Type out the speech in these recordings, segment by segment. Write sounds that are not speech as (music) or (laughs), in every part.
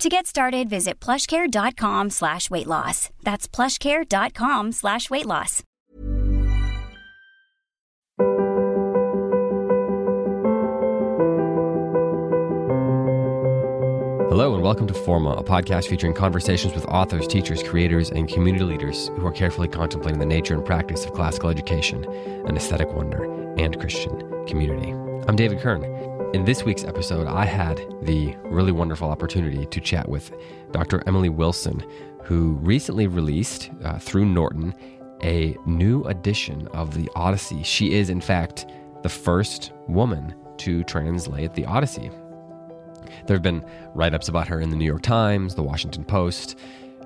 To get started, visit plushcare.com slash weight loss. That's plushcare.com slash weight loss. Hello, and welcome to Forma, a podcast featuring conversations with authors, teachers, creators, and community leaders who are carefully contemplating the nature and practice of classical education, an aesthetic wonder, and Christian community. I'm David Kern. In this week's episode, I had the really wonderful opportunity to chat with Dr. Emily Wilson, who recently released uh, through Norton a new edition of the Odyssey. She is, in fact, the first woman to translate the Odyssey. There have been write ups about her in the New York Times, the Washington Post,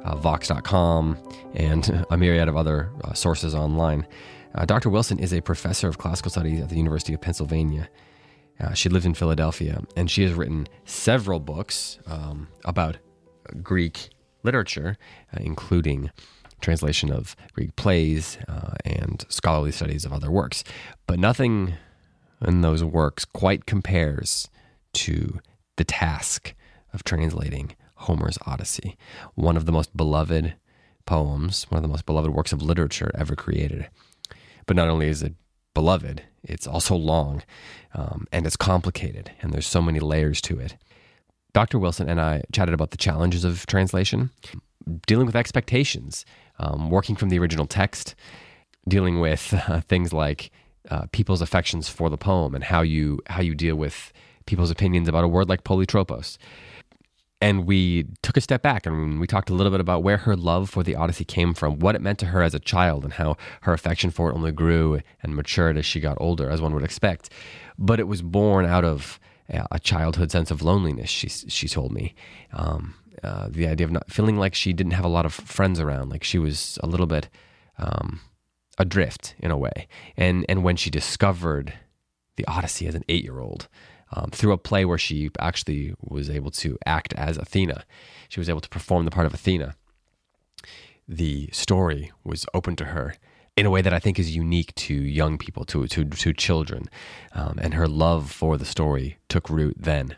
uh, Vox.com, and a myriad of other uh, sources online. Uh, Dr. Wilson is a professor of classical studies at the University of Pennsylvania. Uh, she lives in Philadelphia, and she has written several books um, about Greek literature, uh, including translation of Greek plays uh, and scholarly studies of other works. But nothing in those works quite compares to the task of translating Homer's Odyssey, one of the most beloved poems, one of the most beloved works of literature ever created. But not only is it beloved, it's also long um, and it's complicated, and there's so many layers to it. Dr. Wilson and I chatted about the challenges of translation, dealing with expectations, um, working from the original text, dealing with (laughs) uh, things like uh, people's affections for the poem and how you how you deal with people's opinions about a word like polytropos. And we took a step back and we talked a little bit about where her love for the Odyssey came from, what it meant to her as a child, and how her affection for it only grew and matured as she got older, as one would expect. But it was born out of a childhood sense of loneliness, she, she told me. Um, uh, the idea of not feeling like she didn't have a lot of friends around, like she was a little bit um, adrift in a way. And, and when she discovered the Odyssey as an eight year old, um, through a play where she actually was able to act as Athena. She was able to perform the part of Athena. The story was open to her in a way that I think is unique to young people, to to, to children, um, and her love for the story took root then.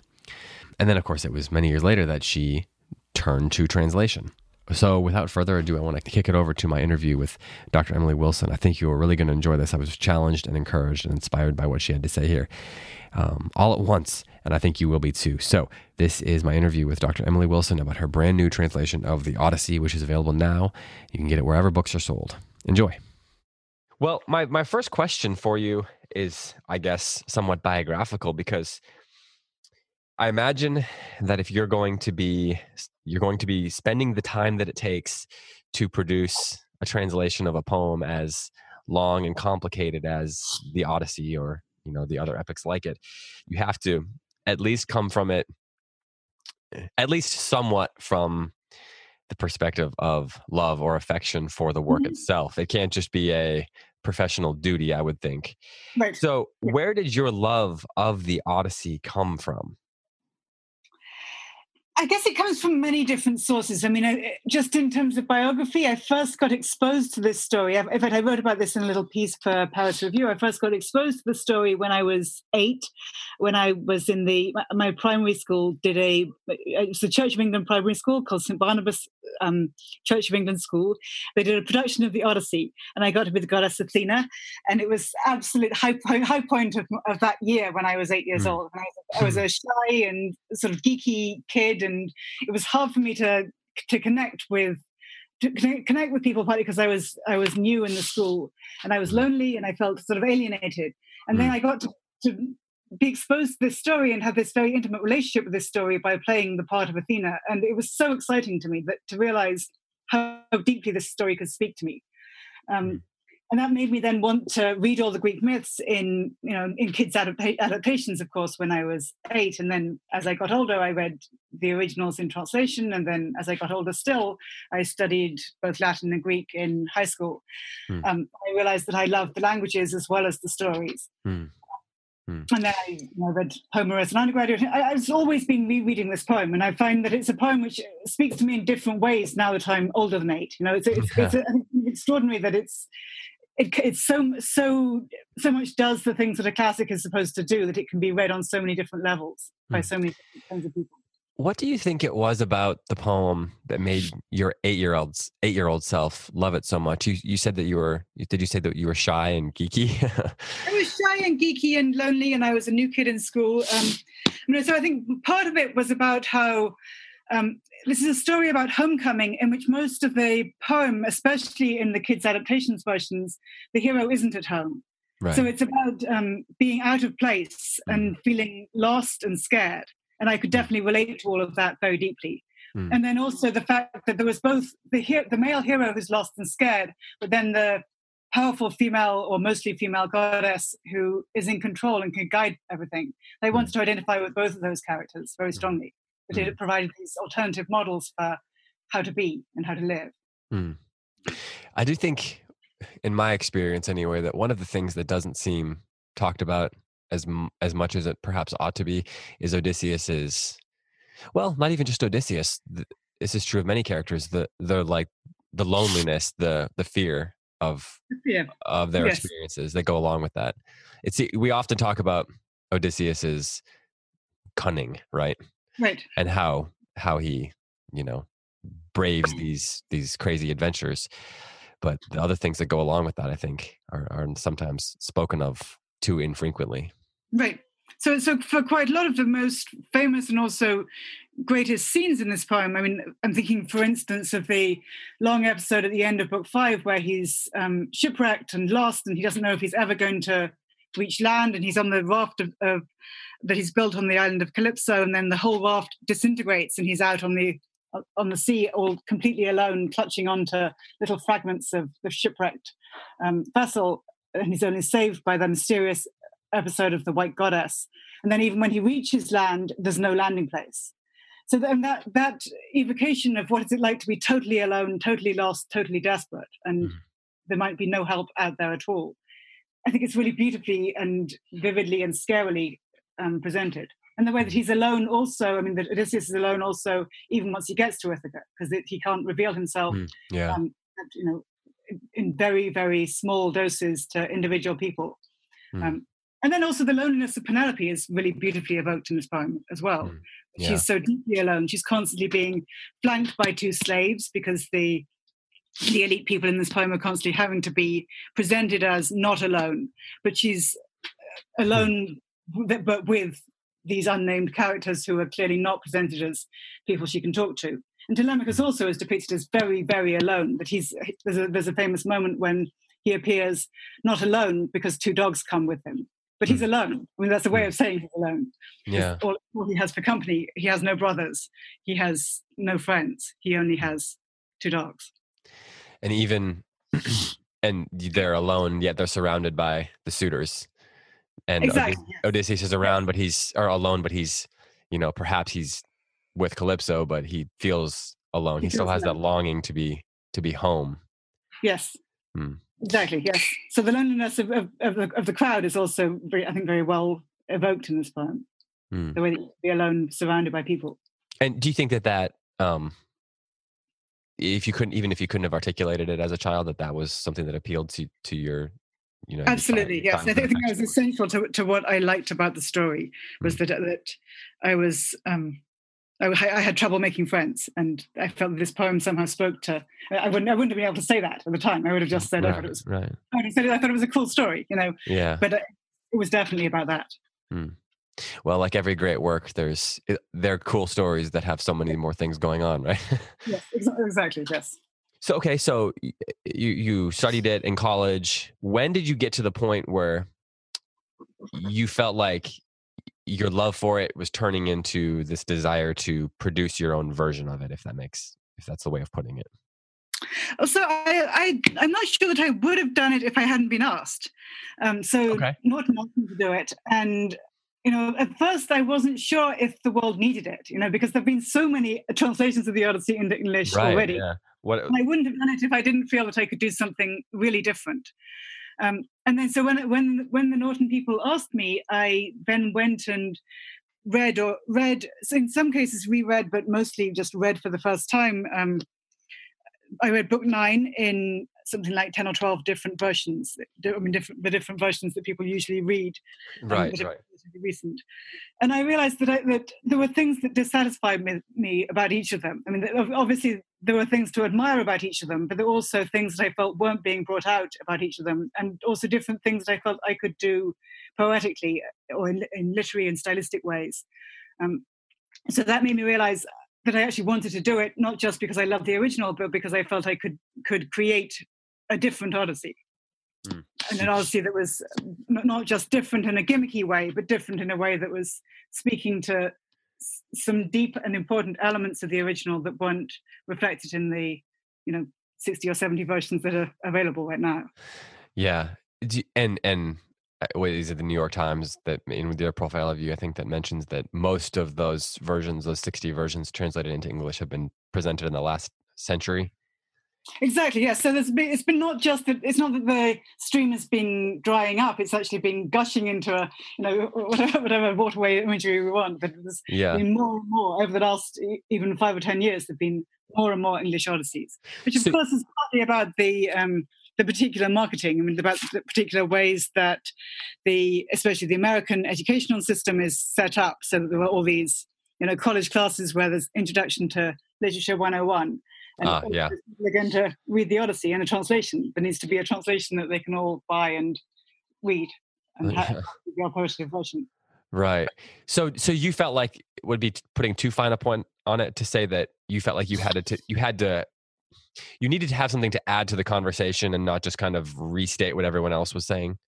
And then, of course, it was many years later that she turned to translation. So, without further ado, I want to kick it over to my interview with Dr. Emily Wilson. I think you are really going to enjoy this. I was challenged and encouraged and inspired by what she had to say here um, all at once, and I think you will be too. So, this is my interview with Dr. Emily Wilson about her brand new translation of The Odyssey, which is available now. You can get it wherever books are sold. Enjoy. Well, my, my first question for you is, I guess, somewhat biographical because I imagine that if you're going to be you're going to be spending the time that it takes to produce a translation of a poem as long and complicated as the Odyssey or you know the other epics like it, you have to at least come from it, at least somewhat from the perspective of love or affection for the work mm-hmm. itself. It can't just be a professional duty, I would think. Right. So, where did your love of the Odyssey come from? I guess it comes from many different sources. I mean, just in terms of biography, I first got exposed to this story. In fact, I wrote about this in a little piece for Paris Review. I first got exposed to the story when I was eight, when I was in the my primary school did a it's the Church of England primary school called St Barnabas um, Church of England School. They did a production of the Odyssey, and I got to be the goddess Athena, and it was absolute high point, high point of, of that year when I was eight years mm. old. And I was, I was a (laughs) shy and sort of geeky kid and it was hard for me to to connect with to connect with people partly because I was I was new in the school and I was mm. lonely and I felt sort of alienated. And then mm. I got to, to be exposed to this story and have this very intimate relationship with this story by playing the part of Athena. And it was so exciting to me that to realize how deeply this story could speak to me. Um, mm and that made me then want to read all the Greek myths in you know in kids adapta- adaptations, of course, when I was eight. And then as I got older, I read the originals in translation, and then as I got older still, I studied both Latin and Greek in high school. Mm. Um, I realized that I loved the languages as well as the stories. Mm. Mm. And then I know, read Homer as an undergraduate. I, I've always been rereading this poem, and I find that it's a poem which speaks to me in different ways now that I'm older than eight. You know, it's, it's, it's, it's extraordinary that it's it, it's so so so much does the things that a classic is supposed to do that it can be read on so many different levels by hmm. so many kinds of people. What do you think it was about the poem that made your eight year old eight year old self love it so much? You you said that you were did you say that you were shy and geeky? I was shy and geeky and lonely, and I was a new kid in school. Um, you know, so I think part of it was about how um, this is a story about homecoming in which most of the poem, especially in the kids' adaptations versions, the hero isn't at home. Right. So it's about um, being out of place and feeling lost and scared. And I could mm. definitely relate to all of that very deeply. Mm. And then also the fact that there was both the, the male hero who's lost and scared, but then the powerful female or mostly female goddess who is in control and can guide everything. They mm. wanted to identify with both of those characters very mm. strongly but mm. it provided these alternative models for how to be and how to live. Mm. I do think, in my experience anyway, that one of the things that doesn't seem talked about as as much as it perhaps ought to be is Odysseus's. Well, not even just Odysseus. This is true of many characters. The the like the loneliness, the the fear of yeah. of their yes. experiences that go along with that. It's we often talk about Odysseus's cunning, right? right and how how he you know braves (clears throat) these these crazy adventures but the other things that go along with that i think are, are sometimes spoken of too infrequently right. So so for quite a lot of the most famous and also greatest scenes in this poem i mean i'm thinking for instance of the long episode at the end of book five where he's um, shipwrecked and lost and he doesn't know if he's ever going to reach land and he's on the raft of, of that he's built on the island of Calypso, and then the whole raft disintegrates, and he's out on the on the sea, all completely alone, clutching onto little fragments of the shipwrecked um, vessel, and he's only saved by the mysterious episode of the White Goddess. And then, even when he reaches land, there's no landing place. So then that that evocation of what is it like to be totally alone, totally lost, totally desperate, and mm. there might be no help out there at all. I think it's really beautifully and vividly and scarily um, presented. And the way that he's alone also, I mean, that Odysseus is alone also, even once he gets to Ithaca, because he can't reveal himself, mm, yeah. um, you know, in very, very small doses to individual people. Mm. Um, and then also the loneliness of Penelope is really beautifully evoked in this poem as well. Mm, yeah. She's so deeply alone. She's constantly being flanked by two slaves because the the elite people in this poem are constantly having to be presented as not alone, but she's uh, alone but with these unnamed characters who are clearly not presented as people she can talk to. And Telemachus also is depicted as very, very alone. That he's there's a, there's a famous moment when he appears not alone because two dogs come with him, but he's hmm. alone. I mean, that's a way of saying he's alone. Yeah. All, all he has for company, he has no brothers, he has no friends, he only has two dogs. And even, (clears throat) and they're alone, yet they're surrounded by the suitors and exactly, Odysseus, yes. Odysseus is around, but he's or alone, but he's you know perhaps he's with Calypso, but he feels alone. He, he still has alone. that longing to be to be home. Yes. Hmm. Exactly. Yes. So the loneliness of, of, of, the, of the crowd is also very, I think, very well evoked in this poem. Hmm. The way that you be alone, surrounded by people. And do you think that that um, if you couldn't even if you couldn't have articulated it as a child that that was something that appealed to to your you know absolutely yes i think, that was essential to, to what i liked about the story was mm-hmm. that that i was um I, I, had trouble making friends, and I felt that this poem somehow spoke to. I wouldn't, I wouldn't have been able to say that at the time. I would have just said, right, "I thought it was." Right. I would have said, "I thought it was a cool story," you know. Yeah. But it, it was definitely about that. Hmm. Well, like every great work, there's there are cool stories that have so many more things going on, right? (laughs) yes, exactly. Yes. So okay, so you you studied it in college. When did you get to the point where you felt like your love for it was turning into this desire to produce your own version of it? If that makes if that's the way of putting it. Oh, so I, I I'm not sure that I would have done it if I hadn't been asked. Um, so okay. Norton asked me to do it, and you know, at first I wasn't sure if the world needed it, you know, because there've been so many translations of the Odyssey into English right, already. Yeah. What, I wouldn't have done it if I didn't feel that I could do something really different. Um, and then, so when when when the Norton people asked me, I then went and read or read. So in some cases reread, but mostly just read for the first time. Um, I read book nine in something like 10 or 12 different versions i mean different the different versions that people usually read um, right right recent and i realized that, I, that there were things that dissatisfied me, me, about each of them i mean obviously there were things to admire about each of them but there were also things that i felt weren't being brought out about each of them and also different things that i felt i could do poetically or in, in literary and stylistic ways um, so that made me realize that I actually wanted to do it, not just because I loved the original, but because I felt I could could create a different Odyssey. Mm. And an Odyssey that was not just different in a gimmicky way, but different in a way that was speaking to some deep and important elements of the original that weren't reflected in the, you know, 60 or 70 versions that are available right now. Yeah. And, and, uh, what is it the new york times that in their profile of you i think that mentions that most of those versions those 60 versions translated into english have been presented in the last century Exactly. Yes. So there's been, it's been not just that it's not that the stream has been drying up. It's actually been gushing into a you know (laughs) whatever, whatever waterway imagery we want. But there's yeah. been more and more over the last even five or ten years. There've been more and more English odysseys, which of so, course is partly about the um, the particular marketing. I mean, about the particular ways that the especially the American educational system is set up, so that there were all these you know college classes where there's introduction to literature 101 and uh, yeah. they're going to read the Odyssey and a translation. There needs to be a translation that they can all buy and read and have (laughs) the poetry version. Right. So, so you felt like would be putting too fine a point on it to say that you felt like you had to, you had to, you needed to have something to add to the conversation and not just kind of restate what everyone else was saying.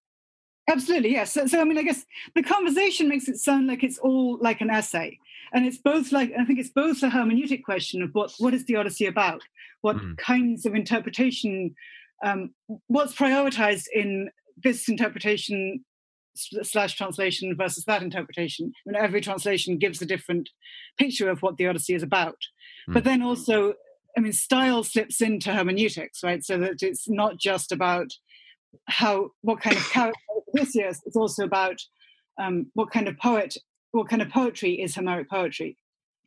Absolutely, yes. So, so, I mean, I guess the conversation makes it sound like it's all like an essay, and it's both like I think it's both a hermeneutic question of what what is the Odyssey about, what mm. kinds of interpretation, um, what's prioritized in this interpretation slash translation versus that interpretation. I mean, every translation gives a different picture of what the Odyssey is about, mm. but then also, I mean, style slips into hermeneutics, right? So that it's not just about how what kind of character Odysseus. It's also about um, what kind of poet, what kind of poetry is Homeric poetry.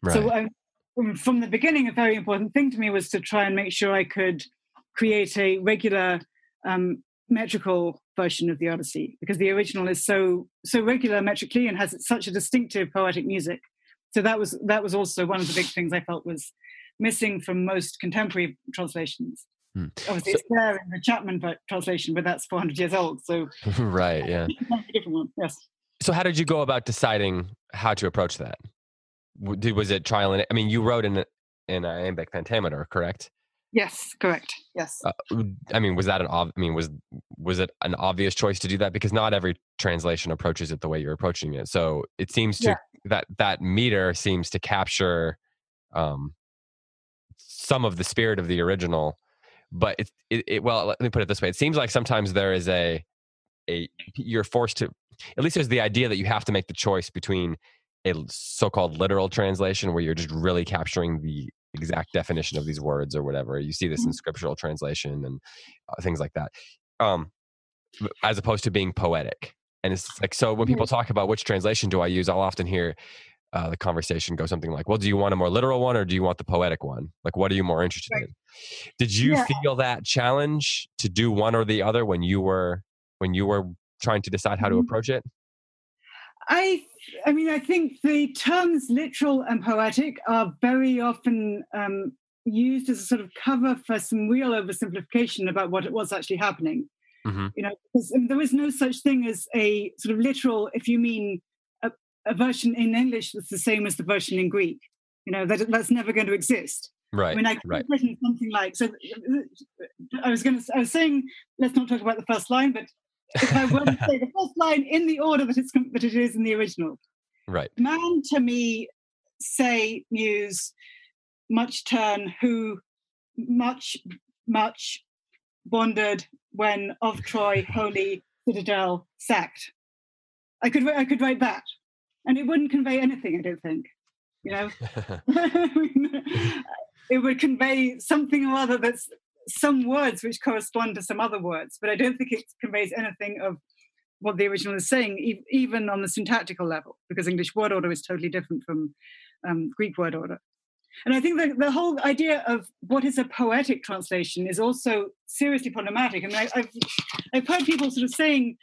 Right. So um, from the beginning, a very important thing to me was to try and make sure I could create a regular um, metrical version of the Odyssey because the original is so so regular metrically and has such a distinctive poetic music. So that was that was also one of the big things I felt was missing from most contemporary translations. Hmm. Obviously, so, it's there in the Chapman translation, but that's 400 years old. So, (laughs) right, yeah. (laughs) different one, yes. So, how did you go about deciding how to approach that? Did, was it trial and I mean, you wrote in in iambic pentameter, correct? Yes, correct. Yes. Uh, I mean, was that an ob- I mean, was was it an obvious choice to do that? Because not every translation approaches it the way you're approaching it. So it seems to yeah. that that meter seems to capture um, some of the spirit of the original but it, it, it, well let me put it this way it seems like sometimes there is a a you're forced to at least there's the idea that you have to make the choice between a so-called literal translation where you're just really capturing the exact definition of these words or whatever you see this in mm-hmm. scriptural translation and uh, things like that um as opposed to being poetic and it's like so when people talk about which translation do i use i'll often hear uh, the conversation go something like, "Well, do you want a more literal one or do you want the poetic one? Like, what are you more interested Right. in?" Did you Yeah. feel that challenge to do one or the other when you were when you were trying to decide how to Mhm. approach it? I, I mean, I think the terms literal and poetic are very often um, used as a sort of cover for some real oversimplification about what it was actually happening. Mhm. You know, because um, there is no such thing as a sort of literal, if you mean a, a version in English that's the same as the version in Greek. You know, that that's never going to exist. Right. I mean, I could right. written something like so. I was going to. I was saying, let's not talk about the first line, but if I were to say the first line in the order that it's that it is in the original, Right. man to me say muse much turn who much much wandered when of Troy (laughs) holy citadel sacked. I could I could write that, and it wouldn't convey anything. I don't think. You know, (laughs) (laughs) it would convey something or other that's some words which correspond to some other words, but I don't think it conveys anything of what the original is saying, e- even on the syntactical level, because English word order is totally different from um, Greek word order. And I think that the whole idea of what is a poetic translation is also seriously problematic. I mean, I, I've, I've heard people sort of saying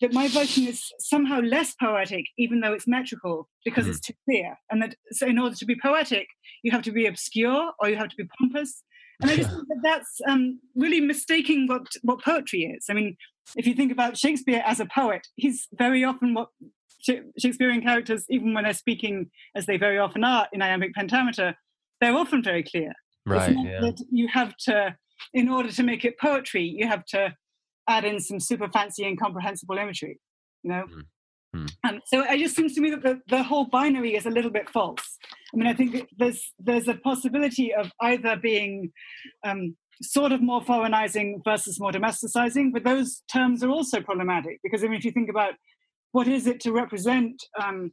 that my version is somehow less poetic, even though it's metrical, because Mhm. it's too clear. And that so in order to be poetic, you have to be obscure or you have to be pompous. And I just think that that's um, really mistaking what, what poetry is. I mean, if you think about Shakespeare as a poet, he's very often what Shakespearean characters, even when they're speaking, as they very often are in iambic pentameter, they're often very clear. Right. Yeah. that you have to, in order to make it poetry, you have to add in some super fancy incomprehensible imagery, you know? Mm. Mm. Um, so it just seems to me that the, the whole binary is a little bit false. I mean, I think there's there's a possibility of either being um, sort of more foreignizing versus more domesticizing, but those terms are also problematic because I mean, if you think about what is it to represent um,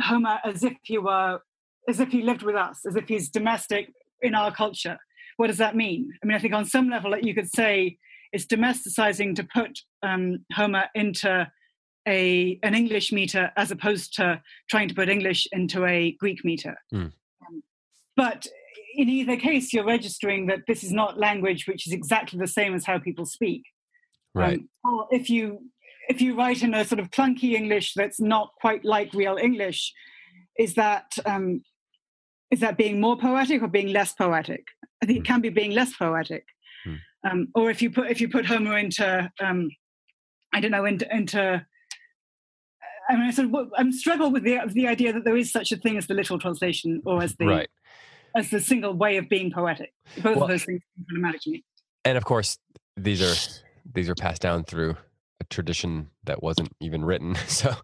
Homer as if he were as if he lived with us, as if he's domestic in our culture. What does that mean? I mean, I think on some level that you could say it's domesticizing to put um, Homer into a an English meter as opposed to trying to put English into a Greek meter. Mm. Um, but in either case, you're registering that this is not language which is exactly the same as how people speak. Right. Um, or if you if you write in a sort of clunky English that's not quite like real English, is that um, is that being more poetic or being less poetic? I think it can be being less poetic. Hmm. Um, or if you put if you put Homer into um, I don't know into into I mean, I sort of I'm struggle with the the idea that there is such a thing as the literal translation or as the right. as the single way of being poetic. Both Well- of those things are problematic to me. And of course, these are these are passed down through a tradition that wasn't even written. (laughs) So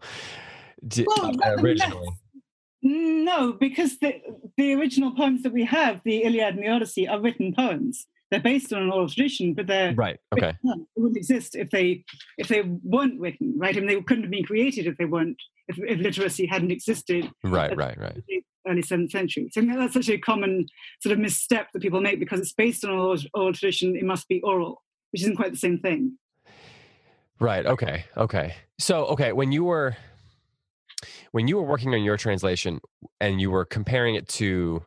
Well, uh, I mean, that's- originally, No, because the the original poems that we have, the Iliad and the Odyssey, are written poems. They're based on an oral tradition, but they're right? Okay. written. They wouldn't exist if they if they weren't written, right? I mean, they couldn't have been created if they weren't if, if literacy hadn't existed Right. Right. Right. early seventh century. So that's such a common sort of misstep that people make because it's based on an oral, oral tradition. It must be oral, which isn't quite the same thing. Right. Okay. Okay. So, okay, when you were when you were working on your translation and you were comparing it to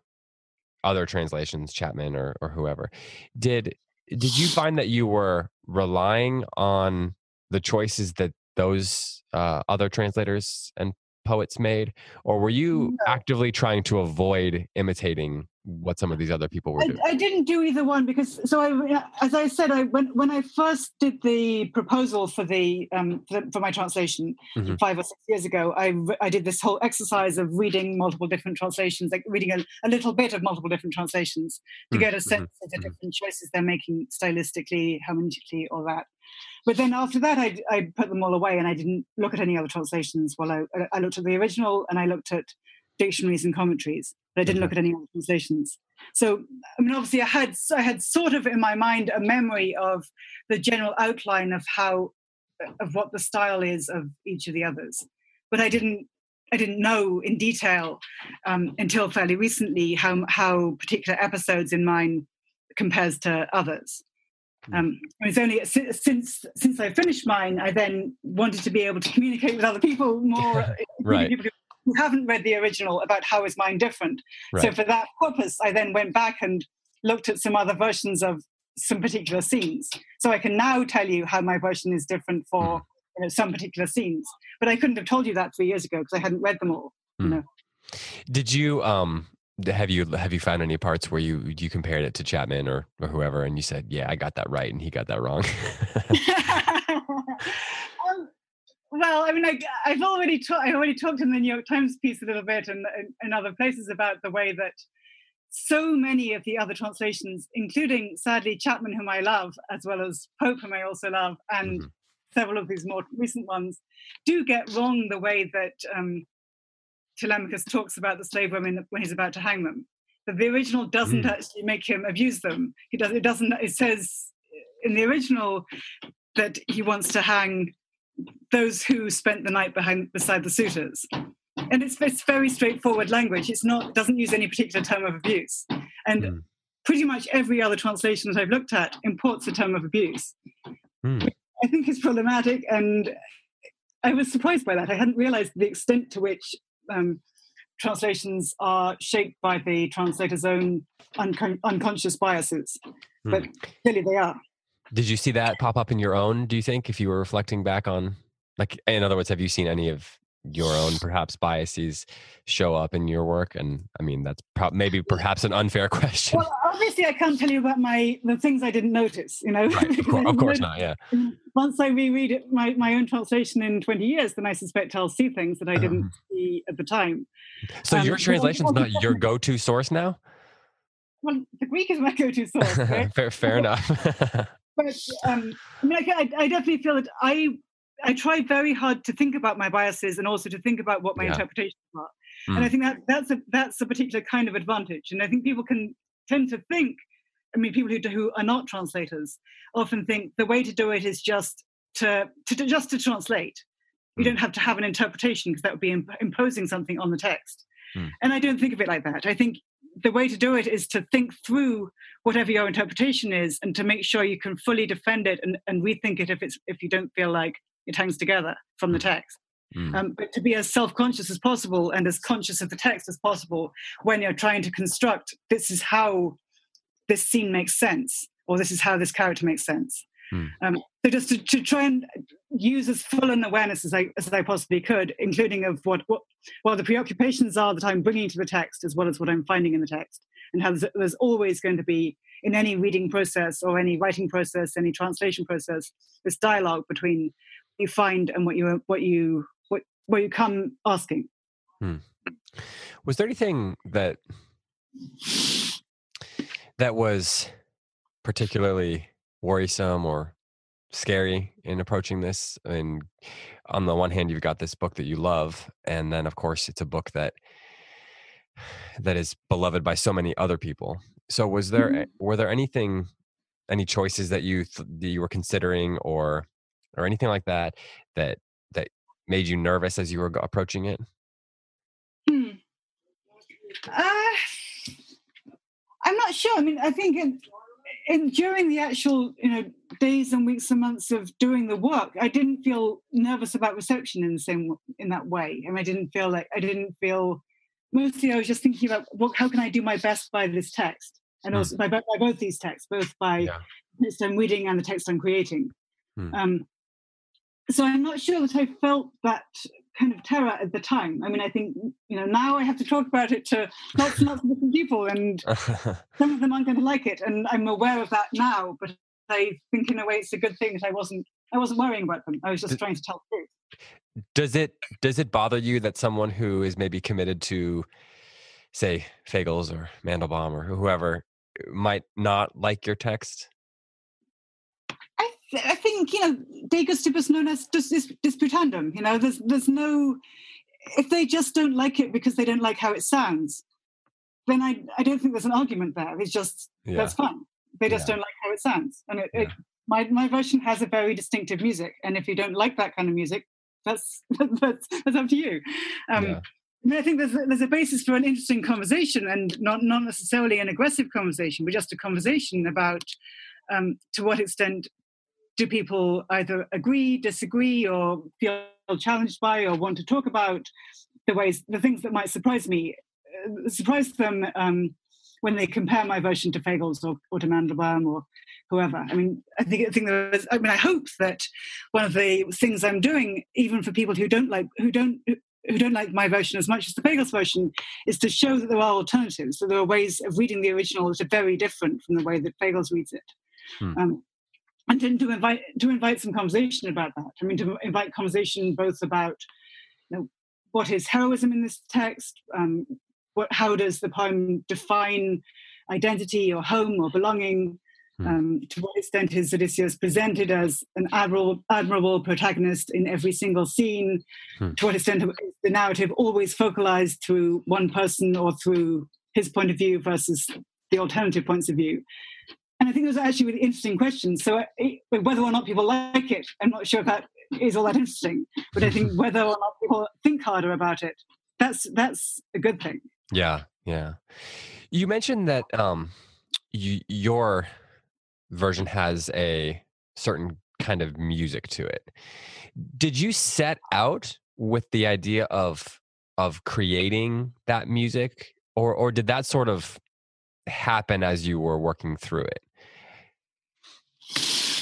other translations, Chapman or or whoever, did did you find that you were relying on the choices that those uh, other translators and poets made, or were you No. actively trying to avoid imitating what some of these other people were I, doing? I didn't do either one because so I as I said I when when I first did the proposal for the um for, for my translation Mhm. five or six years ago I I did this whole exercise of reading multiple different translations like reading a, a little bit of multiple different translations to Mm, get a mhm, sense of the mhm. different choices they're making stylistically hermeneutically all that but then after that I, I put them all away and I didn't look at any other translations while I, I looked at the original and I looked at dictionaries and commentaries but I didn't look at any other translations so I mean, obviously, I had I had sort of in my mind a memory of the general outline of how of what the style is of each of the others, but I didn't I didn't know in detail um, until fairly recently how how particular episodes in mine compares to others. Hmm. Um, it's only since since I finished mine, I then wanted to be able to communicate with other people more, (laughs) Right. people who (laughs) haven't read the original about how is mine different. Right. So for that purpose, I then went back and looked at some other versions of some particular scenes. So I can now tell you how my version is different for mm. you know, some particular scenes. But I couldn't have told you that three years ago because I hadn't read them all. Mm. You hmm. know. Did you um have you have you found any parts where you you compared it to Chapman or, or whoever and you said, yeah, I got that right and he got that wrong? (laughs) (laughs) well, I mean, I, have already talked. I already talked in the New York Times piece a little bit and in other places about the way that so many of the other translations, including sadly Chapman, whom I love, as well as Pope, whom I also love, and mm-hmm. several of these more recent ones, do get wrong the way that um, Telemachus talks about the slave women when he's about to hang them. But the original doesn't mm. actually make him abuse them. He does. It doesn't. It says in the original that he wants to hang those who spent the night behind beside the suitors and it's, it's very straightforward language. It's not doesn't use any particular term of abuse, and mm. pretty much every other translation that I've looked at imports a term of abuse. Mm. I think is problematic, and I was surprised by that. I hadn't realised the extent to which um, translations are shaped by the translator's own uncon- unconscious biases, mm. but clearly they are. Did you see that pop up in your own? Do you think, if you were reflecting back on, like, in other words, have you seen any of your own (sighs) perhaps biases show up in your work? And i mean that's pro- maybe perhaps an unfair (laughs) question. Well obviously i can't tell you about my the things i didn't notice you know? Right, of, (laughs) course, of course not yeah. Once i reread it, my, my own translation in 20 years then i suspect i'll see things that i didn't um, (laughs) see at the time. So um, your translation is not your go-to source now? Well the greek is my go-to source right? fair, fair enough but um, I, mean, I, I definitely feel that I I try very hard to think about my biases and also to think about what my yeah. interpretations are. Mm. And I think that that's a that's a particular kind of advantage. And I think people can tend to think, I mean, people who who are not translators often think the way to do it is just to, to, to just to translate. You mm. don't have to have an interpretation because that would be imp- imposing something on the text. Mm. And I don't think of it like that. I think the way to do it is to think through whatever your interpretation is and to make sure you can fully defend it and, and rethink it if it's if you don't feel like it hangs together from the mm. text. Mm. Um, but to be as self-conscious as possible and as conscious of the text as possible when you're trying to construct this is how this scene makes sense or this is how this character makes sense mm. um, so just to, to, try and use as full an awareness as I, as I possibly could including of what, what well the preoccupations are that i'm bringing to the text as well as what i'm finding in the text and how there's, there's always going to be in any reading process or any writing process any translation process this dialogue between you find and what you what you what what you come asking. Hmm. Was there anything that that was particularly worrisome or scary in approaching this? I mean, on the one hand, you've got this book that you love, and then of course, it's a book that (sighs) that is beloved by so many other people. So, was there mm-hmm. were there anything, any choices that you th- that you were considering, or or anything like that that that made you nervous as you were approaching it? Hmm. Uh, I'm not sure. I mean, I think in, in during the actual you know days and weeks and months of doing the work, I didn't feel nervous about reception in the same in that way, and I didn't feel like I didn't feel. Mostly, I was just thinking about what, how can I do my best by this text, and hmm. also by, by both these texts, both by yeah. the text I'm reading and the text I'm creating. Hmm. Um, so I'm not sure that I felt that kind of terror at the time. I mean, I think you know now I have to talk about it to lots and lots of different people, and (laughs) (laughs) some of them aren't going to like it, and I'm aware of that now. But I think in a way it's a good thing that I wasn't I wasn't worrying about them. I was just trying to tell the truth. Does it does it bother you that someone who is maybe committed to, say, Fagles or Mandelbaum or whoever might not like your text? I think you know de gustibus non est disputandum. You know, there's there's no if they just don't like it because they don't like how it sounds, then I I don't think there's an argument there. It's just yeah. that's fine. They just yeah. don't like how it sounds, and it, yeah. it, my my version has a very distinctive music. And if you don't like that kind of music, that's (laughs) that's, that's up to you. Um, I, mean, I think there's a, there's a basis for an interesting conversation, and not not necessarily an aggressive conversation, but just a conversation about um, to what extent do people either agree, disagree, or feel challenged by, or want to talk about the ways, the things that might surprise me, uh, surprise them um, when they compare my version to Fagles or, or to Mandelbaum or whoever. I mean, I think I think there is, I mean, I hope that one of the things I'm doing, even for people who don't like who don't who don't like my version as much as the Fagles version, is to show that there are alternatives. So there are ways of reading the original that are very different from the way that Fagles reads it. Hmm. Um, and then to invite to invite some conversation about that. I mean, to invite conversation both about you know, what is heroism in this text, um, what how does the poem define identity or home or belonging, Hmm. Um, to what extent is Odysseus presented as an admirable, admirable protagonist in every single scene? Hmm. To what extent is the narrative always focalized through one person or through his point of view versus the alternative points of view? And I think those are actually really interesting questions. So it, whether or not people like it, I'm not sure if that is all that interesting. But I think (laughs) whether or not people think harder about it, that's that's a good thing. Yeah, yeah. You mentioned that um, you, your version has a certain kind of music to it. Did you set out with the idea of of creating that music or or did that sort of happen as you were working through it?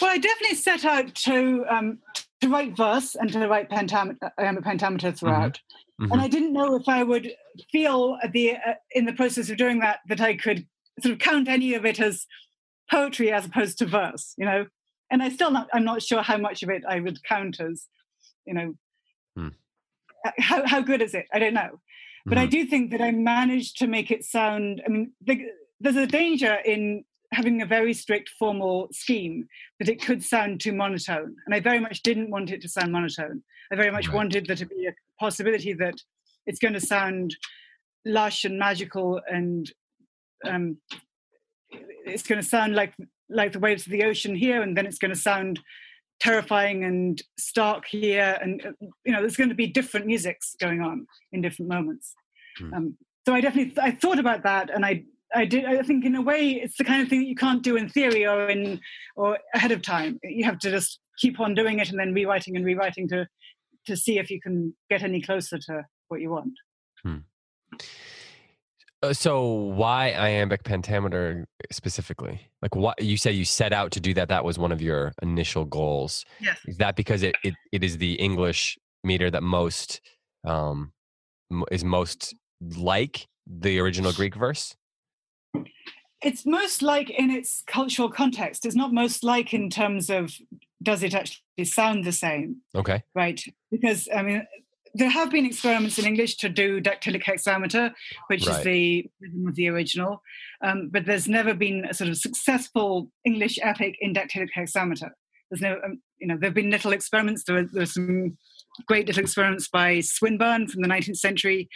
Well, I definitely set out to um, to write verse and to write pentameter, um, pentameter mm-hmm. throughout. Mm-hmm. Mm-hmm. And I didn't know if I would feel the uh, in the process of doing that that I could sort of count any of it as poetry as opposed to verse, you know. And I still not, I'm not sure how much of it I would count as, you know, hmm. how how good is it? I don't know, but mm-hmm. I do think that I managed to make it sound. I mean, the, there's a danger in having a very strict formal scheme that it could sound too monotone, and I very much didn't want it to sound monotone. I very much right. wanted there to be a possibility that it's going to sound lush and magical and um, it's going to sound like like the waves of the ocean here, and then it's going to sound terrifying and stark here, and you know, there's going to be different musics going on in different moments. Hmm. Um, so I definitely I thought about that, and I I did. I think in a way it's the kind of thing that you can't do in theory or in or ahead of time. You have to just keep on doing it and then rewriting and rewriting to to see if you can get any closer to what you want. Hmm. Uh, so why iambic pentameter specifically? Like what you say you set out to do that that was one of your initial goals. Yes. Is that because it it, it is the English meter that most um is most like the original Greek verse? It's most like in its cultural context. It's not most like in terms of does it actually sound the same? Okay. Right. Because I mean there have been experiments in English to do dactylic hexameter, which right. is the rhythm of the original, um, but there's never been a sort of successful English epic in dactylic hexameter. There's no, um, you know, there have been little experiments. There are, there some great little experiments by Swinburne from the 19th century,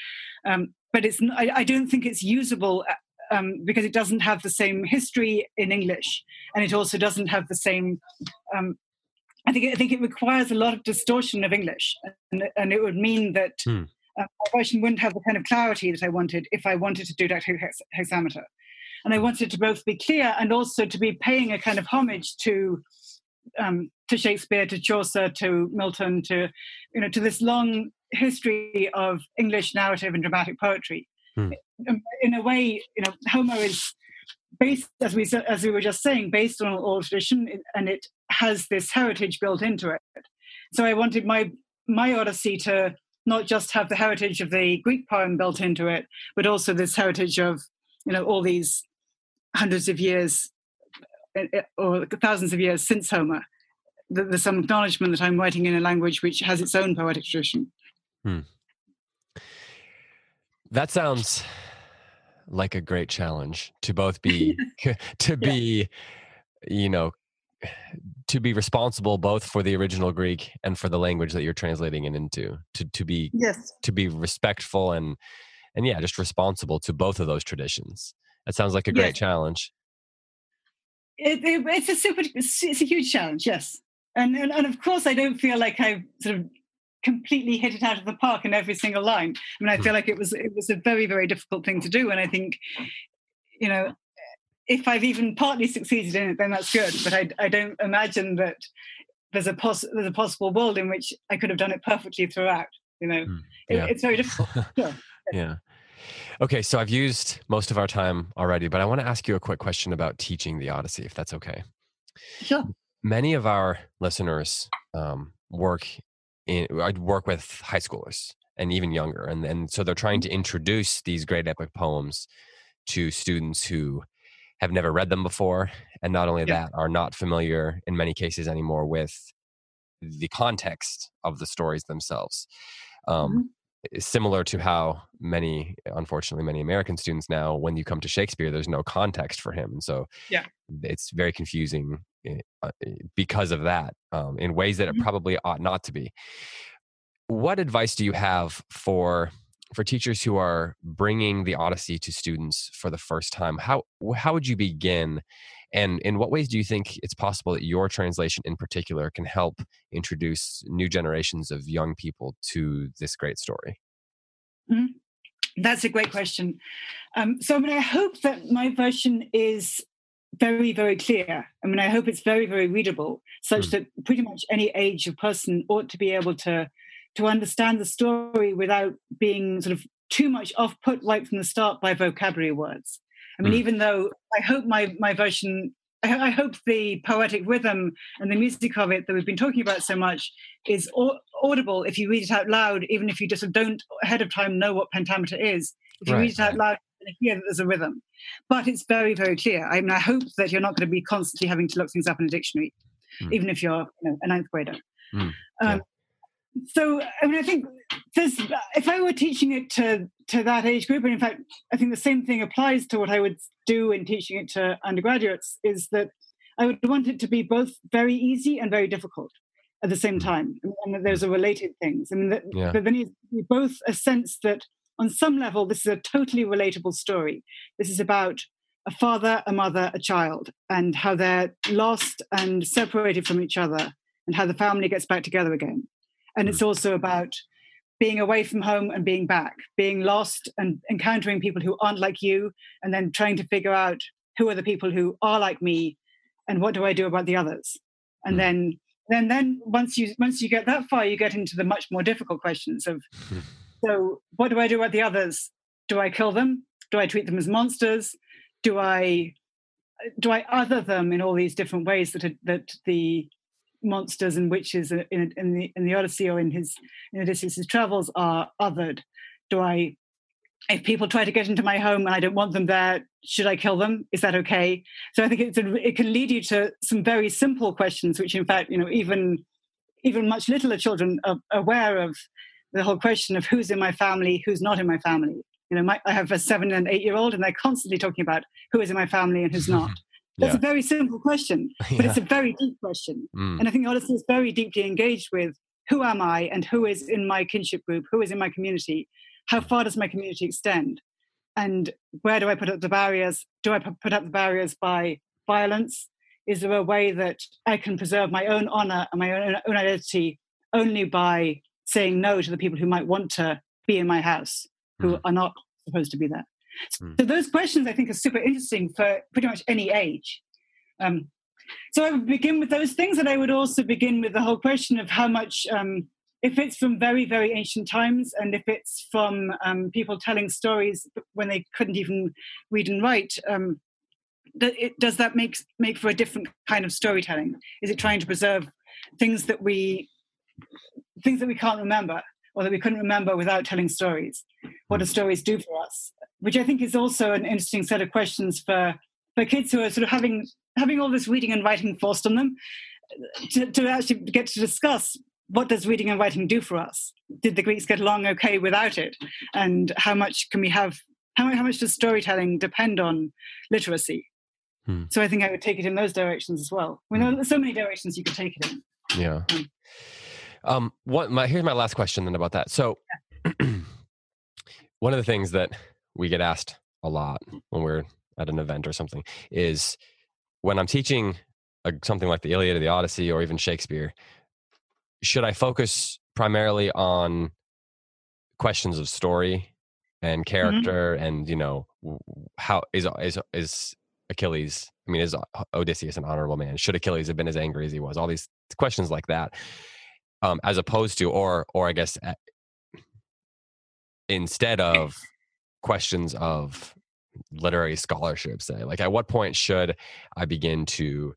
um, but it's I, I, don't think it's usable. Um, because it doesn't have the same history in English, and it also doesn't have the same um, I think I think it requires a lot of distortion of English, and, and it would mean that hmm. uh, my version wouldn't have the kind of clarity that I wanted if I wanted to do dactylic hex- hexameter. And I wanted to both be clear and also to be paying a kind of homage to um, to Shakespeare, to Chaucer, to Milton, to you know to this long history of English narrative and dramatic poetry. Hmm. In, a way, you know, Homer is based, as we as we were just saying, based on oral tradition, and it has this heritage built into it. So I wanted my my Odyssey to not just have the heritage of the Greek poem built into it, but also this heritage of you know all these hundreds of years eh, eh, or thousands of years since Homer. There's some acknowledgement that I'm writing in a language which has its own poetic tradition. Hmm. That sounds like a great challenge to both (laughs) be (laughs) to be you know to be responsible both for the original greek and for the language that you're translating it into to to be yes. to be respectful and and yeah just responsible to both of those traditions. That sounds like a great yes. challenge. It, it, it's a super it's a huge challenge yes. And, and and of course i don't feel like i've sort of completely hit it out of the park in every single line. I mean, I feel like it was it was a very very difficult thing to do, and I think, you know, if I've even partly succeeded in it, then that's good. But I I don't imagine that there's a poss- there's a possible world in which I could have done it perfectly throughout. You know, Mm, It- yeah. it's very difficult. (laughs) Sure. Yeah. Okay, so I've used most of our time already, but I want to ask you a quick question about teaching the Odyssey, if that's okay. Sure. Many of our listeners um, work in I work with high schoolers and even younger, and and so they're trying to introduce these great epic poems to students who have never read them before, and not only Yeah. that, are not familiar in many cases anymore with the context of the stories themselves. Um, is similar to how many unfortunately many american students now when you come to shakespeare there's no context for him and so Yeah. it's very confusing eh, eh, because of that um, in ways that it Mhm. probably ought not to be. What advice do you have for for teachers who are bringing the odyssey to students for the first time? How how would you begin? And in what ways do you think it's possible that your translation in particular can help introduce new generations of young people to this great story? That's a great question. Um, so, I mean, I hope that my version is very, very clear. I mean, I hope it's very, very readable, such Mm. that pretty much any age of person ought to be able to to understand the story without being sort of too much off put right from the start by vocabulary words. I mean, Mm. even though I hope my my version. I I hope the poetic rhythm and the music of it that we've been talking about so much is au- audible if you read it out loud, even if you just don't ahead of time know what pentameter is. If you Right, read it out loud, you hear that there's a rhythm. But it's very, very clear. I mean, I hope that you're not going to be constantly having to look things up in a dictionary, Mm. even if you're you know, a ninth grader. Mm, yeah. Um, So, I mean, I think there's, if I were teaching it to, to that age group, and in fact, I think the same thing applies to what I would do in teaching it to undergraduates, is that I would want it to be both very easy and very difficult at the same time. And that there's a related things. I mean, that, Yeah. that there needs to be both a sense that on some level, this is a totally relatable story. This is about a father, a mother, a child, and how they're lost and separated from each other, and how the family gets back together again. And it's also about being away from home and being back, being lost and encountering people who aren't like you, and then trying to figure out who are the people who are like me, and what do I do about the others. And Mm. then, then, then once you once you get that far, you get into the much more difficult questions of (laughs) so what do I do about the others? Do I kill them? Do I treat them as monsters? Do I do I other them in all these different ways that are- that the monsters and witches in, in the in the Odyssey or in his in Odysseus' travels are othered? Do I if people try to get into my home and I don't want them there, should I kill them? Is that okay? So I think it's a, it can lead you to some very simple questions, which in fact, you know, even even much littler children are aware of the whole question of who's in my family, who's not in my family. You know, my, I have a seven and eight year old, and they're constantly talking about who is in my family and who's not. (laughs) That's Yeah. a very simple question, but (laughs) it's a very deep question. Mm, And I think Odyssey is very deeply engaged with who am I and who is in my kinship group, who is in my community, how far does my community extend, and where do I put up the barriers? Do I put up the barriers by violence? Is there a way that I can preserve my own honor and my own, own identity only by saying no to the people who might want to be in my house, who Mm. are not supposed to be there? Mm. So those questions I think are super interesting for pretty much any age. Um, so I would begin with those things, and I would also begin with the whole question of how much, um, if it's from very, very ancient times, and if it's from um, people telling stories when they couldn't even read and write, um, th- it, does that make make for a different kind of storytelling? Is it trying to preserve things that we things that we can't remember, or that we couldn't remember without telling stories? What do stories do for us? Which I think is also an interesting set of questions for for kids who are sort of having having all this reading and writing forced on them to, to actually get to discuss what does reading and writing do for us did the greeks get along okay without it and how much can we have how, how much does storytelling depend on literacy Hmm. so i think i would take it in those directions as well I mean, there's so many directions you could take it in yeah. Mm. Um, what my here's my last question then about that. So, (clears throat) one of the things that we get asked a lot when we're at an event or something is when I'm teaching a, something like the Iliad or the Odyssey or even Shakespeare, should I focus primarily on questions of story and character and you know how is is is Achilles? I mean, is Odysseus an honorable man? Should Achilles have been as angry as he was? All these questions like that, um, as opposed to, or or I guess, instead of questions of literary scholarship say like at what point should i begin to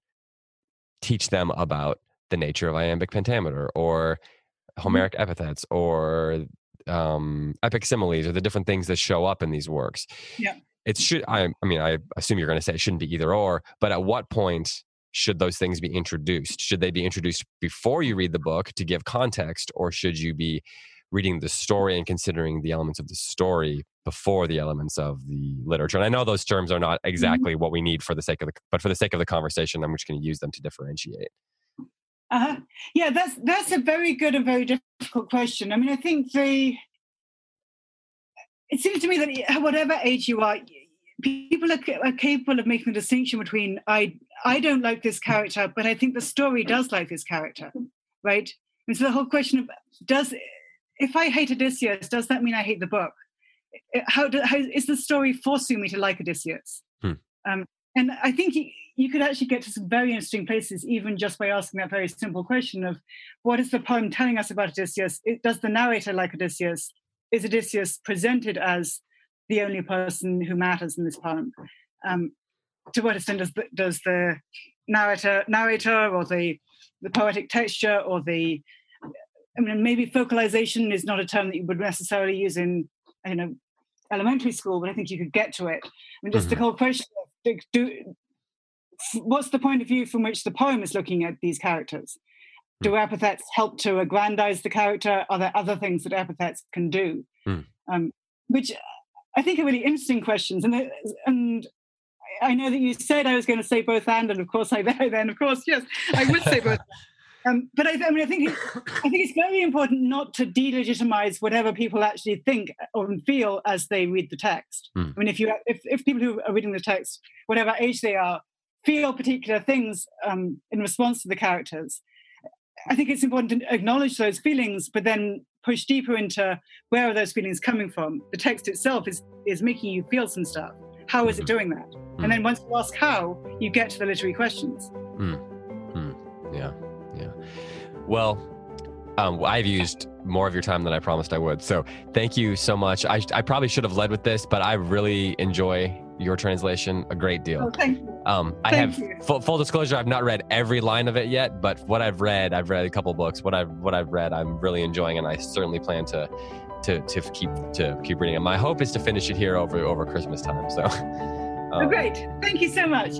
teach them about the nature of iambic pentameter or mm-hmm. homeric epithets or um, epic similes or the different things that show up in these works? Yeah. It should I, I mean i assume you're going to say it shouldn't be either or but at what point should those things be introduced should they be introduced before you read the book to give context or should you be reading the story and considering the elements of the story before the elements of the literature. And I know those terms are not mm-hmm. exactly mm-hmm. what we need for the sake of the, but for the sake of the conversation, I'm just going to use them to differentiate. Uh-huh. Yeah, that's that's a very good and very difficult question. I mean, I think the it seems to me that whatever age you are, people are, are capable of making the distinction between I I don't like this character, but I think the story does like this character, right? And so the whole question of does if I hate Odysseus, does that mean I hate the book? How, do, how is the story forcing me to like Odysseus? Hmm. Um, and I think you, you, could actually get to some very interesting places even just by asking that very simple question of what is the poem telling us about Odysseus? It, does the narrator like Odysseus? Is Odysseus presented as the only person who matters in this poem? Um, to what extent does the, does the narrator, narrator or the, the poetic texture or the I mean, maybe focalization is not a term that you would necessarily use in, you know, elementary school, but I think you could get to it. I mean, just mm-hmm. the whole question of do, what's the point of view from which the poem is looking at these characters? Do mm. epithets help to aggrandize the character? Are there other things that epithets can do? Mm. Um, which I think are really interesting questions. And, and I know that you said I was going to say both and, and of course I then, of course, yes, I would say both. (laughs) Um, but I, I, mean, I think it, I think it's very important not to delegitimize whatever people actually think or feel as they read the text. Mm. I mean, if you if, if people who are reading the text, whatever age they are, feel particular things um, in response to the characters, I think it's important to acknowledge those feelings, but then push deeper into where are those feelings coming from. The text itself is is making you feel some stuff. How is it hmm. doing that? Mm. And then once you ask how, you get to the literary questions. Mm. Yeah. Yeah. Well, um, I've used more of your time than I promised I would. So thank you so much. I, I probably should have led with this, but I really enjoy your translation a great deal. Oh, thank you. Um, I thank have full, full, disclosure. I've not read every line of it yet, but what I've read, I've read a couple books. What I've what I've read, I'm really enjoying, and I certainly plan to to to keep to keep reading it. My hope is to finish it here over over Christmas time. So. (laughs) Um, oh, great! Thank you so much.